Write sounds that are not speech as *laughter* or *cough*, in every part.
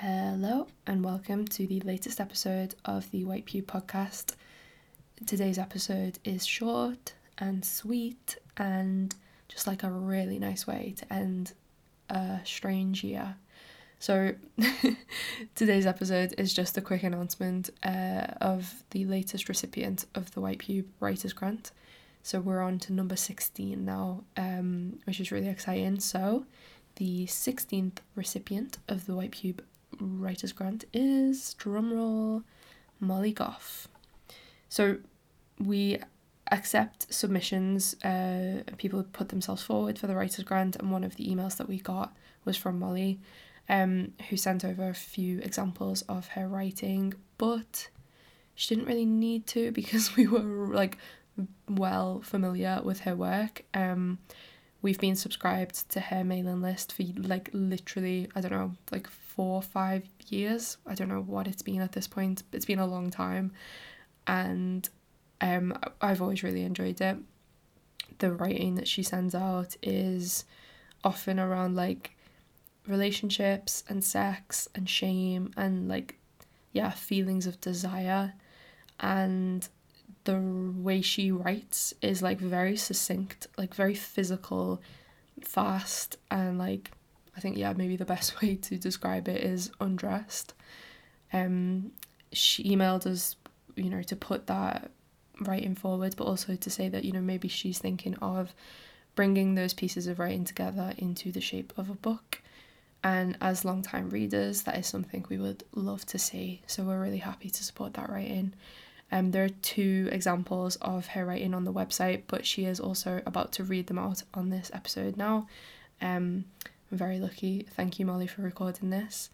Hello, and welcome to the latest episode of the White Pube podcast. Today's episode is short and sweet, and just like a really nice way to end a strange year. So, *laughs* today's episode is just a quick announcement uh, of the latest recipient of the White Pube Writers Grant. So, we're on to number 16 now, um, which is really exciting. So, the 16th recipient of the White Pube Writers Grant is, drumroll, Molly Gough. So we accept submissions. Uh, people put themselves forward for the Writers Grant, and one of the emails that we got was from Molly, um, who sent over a few examples of her writing, but she didn't really need to *laughs* because we were like well familiar with her work. Um, we've been subscribed to her mailing list for like literally I don't know like four five years. I don't know what it's been at this point. It's been a long time, and um, I've always really enjoyed it. The writing that she sends out is often around like relationships and sex and shame and like yeah feelings of desire and the way she writes is like very succinct like very physical fast and like I think yeah maybe the best *laughs* way to describe it is undressed. Um, she emailed us, you know, to put that writing forward, but also to say that you know maybe she's thinking of bringing those pieces of writing together into the shape of a book. And as long-time readers, that is something we would love to see. So we're really happy to support that writing. Um, there are two examples of her writing on the website, but she is also about to read them out on this episode now. Um, I'm very lucky. Thank you, Molly, for recording this.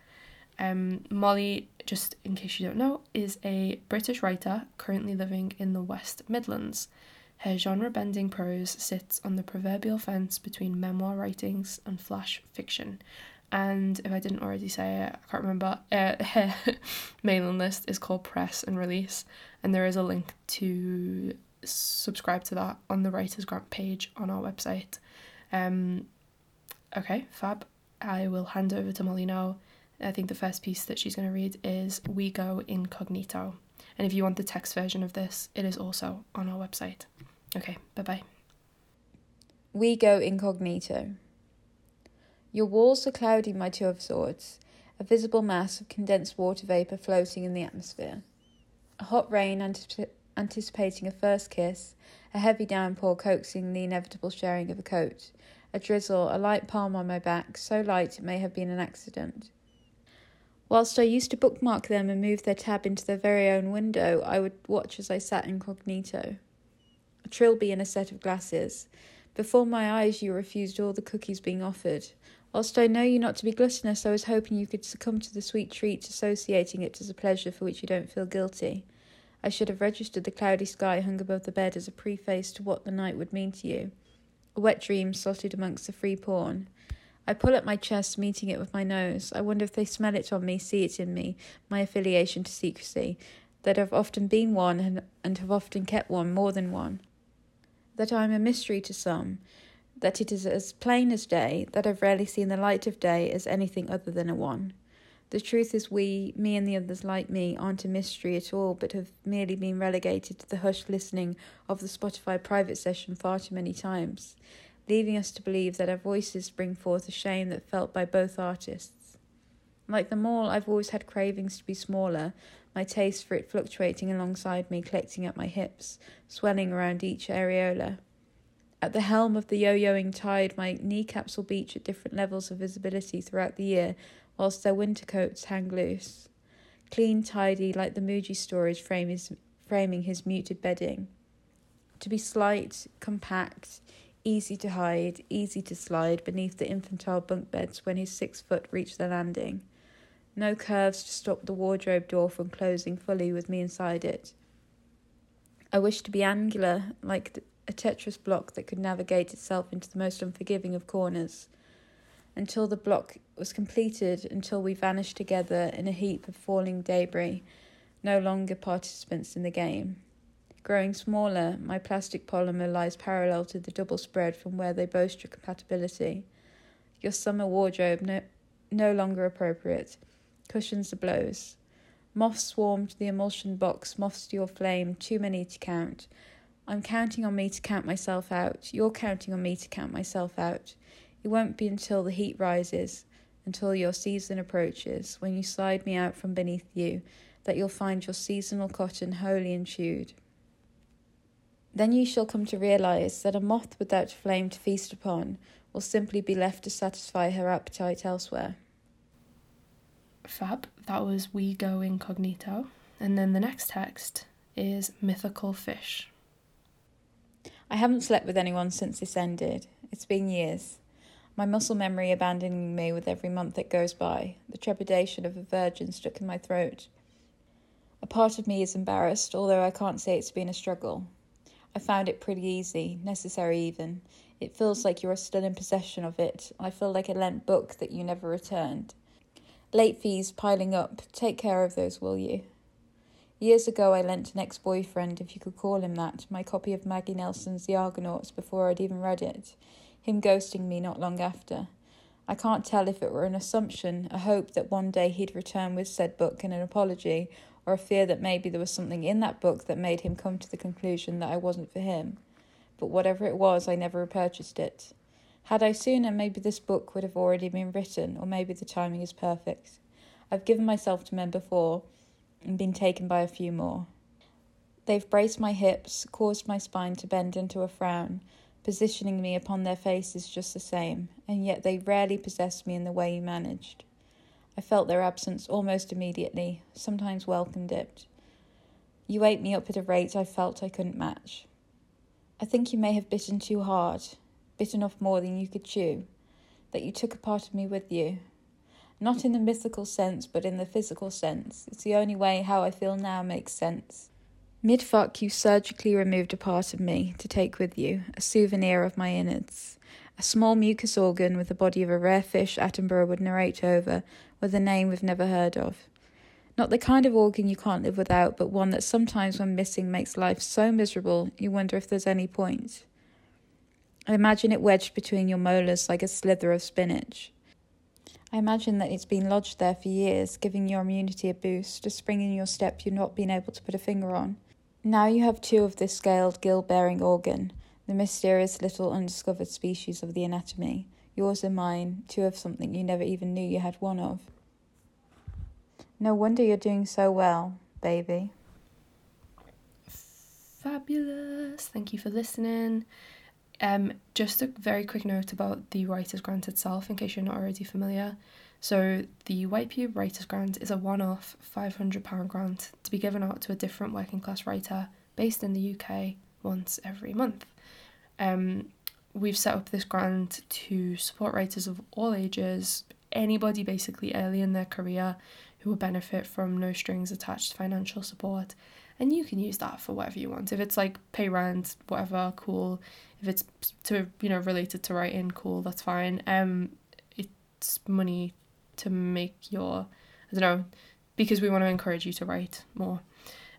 Um, Molly, just in case you don't know, is a British writer currently living in the West Midlands. Her genre bending prose sits on the proverbial fence between memoir writings and flash fiction. And if I didn't already say it, I can't remember. Uh, *laughs* her mailing list is called Press and Release, and there is a link to subscribe to that on the Writers Grant page on our website. Um, Okay, fab. I will hand over to Molly now. I think the first piece that she's going to read is We Go Incognito. And if you want the text version of this, it is also on our website. Okay, bye bye. We Go Incognito. Your walls are cloudy, my two of swords, a visible mass of condensed water vapour floating in the atmosphere. A hot rain antip- anticipating a first kiss, a heavy downpour coaxing the inevitable sharing of a coat, a drizzle, a light palm on my back, so light it may have been an accident. Whilst I used to bookmark them and move their tab into their very own window, I would watch as I sat incognito. A trilby in a set of glasses. Before my eyes, you refused all the cookies being offered. Whilst I know you not to be gluttonous, I was hoping you could succumb to the sweet treat, associating it as a pleasure for which you don't feel guilty. I should have registered the cloudy sky hung above the bed as a preface to what the night would mean to you a wet dream slotted amongst the free porn. I pull at my chest, meeting it with my nose. I wonder if they smell it on me, see it in me, my affiliation to secrecy, that I've often been one and, and have often kept one, more than one. That I am a mystery to some, that it is as plain as day, that I've rarely seen the light of day as anything other than a one. The truth is, we, me and the others like me, aren't a mystery at all, but have merely been relegated to the hushed listening of the Spotify private session far too many times, leaving us to believe that our voices bring forth a shame that felt by both artists. Like them all, I've always had cravings to be smaller, my taste for it fluctuating alongside me, collecting at my hips, swelling around each areola. At the helm of the yo yoing tide, my kneecaps will beach at different levels of visibility throughout the year, whilst their winter coats hang loose. Clean, tidy, like the Muji storage frame is framing his muted bedding. To be slight, compact, easy to hide, easy to slide beneath the infantile bunk beds when his six foot reached the landing. No curves to stop the wardrobe door from closing fully with me inside it. I wish to be angular, like a Tetris block that could navigate itself into the most unforgiving of corners until the block was completed, until we vanished together in a heap of falling debris, no longer participants in the game. Growing smaller, my plastic polymer lies parallel to the double spread from where they boast your compatibility. Your summer wardrobe no, no longer appropriate. cushions the blows. Moths swarm to the emulsion box, moths to your flame, too many to count. I'm counting on me to count myself out. You're counting on me to count myself out. It won't be until the heat rises, until your season approaches, when you slide me out from beneath you, that you'll find your seasonal cotton wholly enchewed. Then you shall come to realize that a moth without flame to feast upon will simply be left to satisfy her appetite elsewhere. Fab. That was We Go Incognito. And then the next text is Mythical Fish. I haven't slept with anyone since this ended. It's been years. My muscle memory abandoning me with every month that goes by, the trepidation of a virgin stuck in my throat. A part of me is embarrassed, although I can't say it's been a struggle. I found it pretty easy, necessary even. It feels like you are still in possession of it. I feel like a lent book that you never returned. Late fees piling up. Take care of those, will you? Years ago, I lent an ex boyfriend, if you could call him that, my copy of Maggie Nelson's The Argonauts before I'd even read it, him ghosting me not long after. I can't tell if it were an assumption, a hope that one day he'd return with said book and an apology, or a fear that maybe there was something in that book that made him come to the conclusion that I wasn't for him. But whatever it was, I never repurchased it. Had I sooner, maybe this book would have already been written, or maybe the timing is perfect. I've given myself to men before and been taken by a few more. They've braced my hips, caused my spine to bend into a frown, positioning me upon their faces just the same, and yet they rarely possessed me in the way you managed. I felt their absence almost immediately, sometimes welcomed it. You ate me up at a rate I felt I couldn't match. I think you may have bitten too hard, bitten off more than you could chew, that you took a part of me with you. Not in the mythical sense, but in the physical sense. It's the only way how I feel now makes sense. Mid fuck, you surgically removed a part of me to take with you, a souvenir of my innards. A small mucous organ with the body of a rare fish Attenborough would narrate over, with a name we've never heard of. Not the kind of organ you can't live without, but one that sometimes, when missing, makes life so miserable you wonder if there's any point. I imagine it wedged between your molars like a slither of spinach. I imagine that it's been lodged there for years, giving your immunity a boost, a spring in your step you've not been able to put a finger on. Now you have two of this scaled gill bearing organ, the mysterious little undiscovered species of the anatomy, yours and mine, two of something you never even knew you had one of. No wonder you're doing so well, baby. Fabulous. Thank you for listening. Um, just a very quick note about the Writers' Grant itself, in case you're not already familiar. So, the White Pube Writers' Grant is a one off £500 grant to be given out to a different working class writer based in the UK once every month. Um, we've set up this grant to support writers of all ages, anybody basically early in their career who will benefit from no strings attached financial support. And you can use that for whatever you want. If it's like pay rent, whatever, cool. If it's to you know related to writing, cool, that's fine. Um, it's money to make your I don't know because we want to encourage you to write more.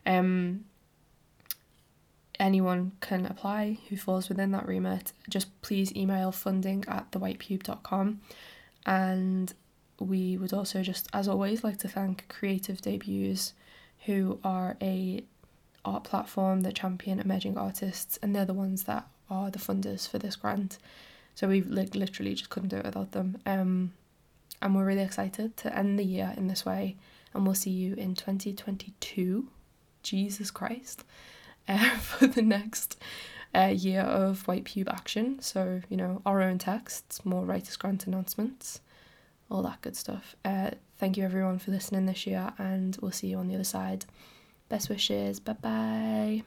Um, anyone can apply who falls within that remit. Just please email funding at thewhitepube.com and we would also just, as always, like to thank Creative Debuts, who are a art platform that champion emerging artists, and they're the ones that are the funders for this grant. So we like literally just couldn't do it without them. Um, and we're really excited to end the year in this way, and we'll see you in twenty twenty two. Jesus Christ, *laughs* uh, for the next uh, year of White Pube action. So you know our own texts, more writers grant announcements all that good stuff. Uh, thank you everyone for listening this year, and we'll see you on the other side. Best wishes. Bye bye.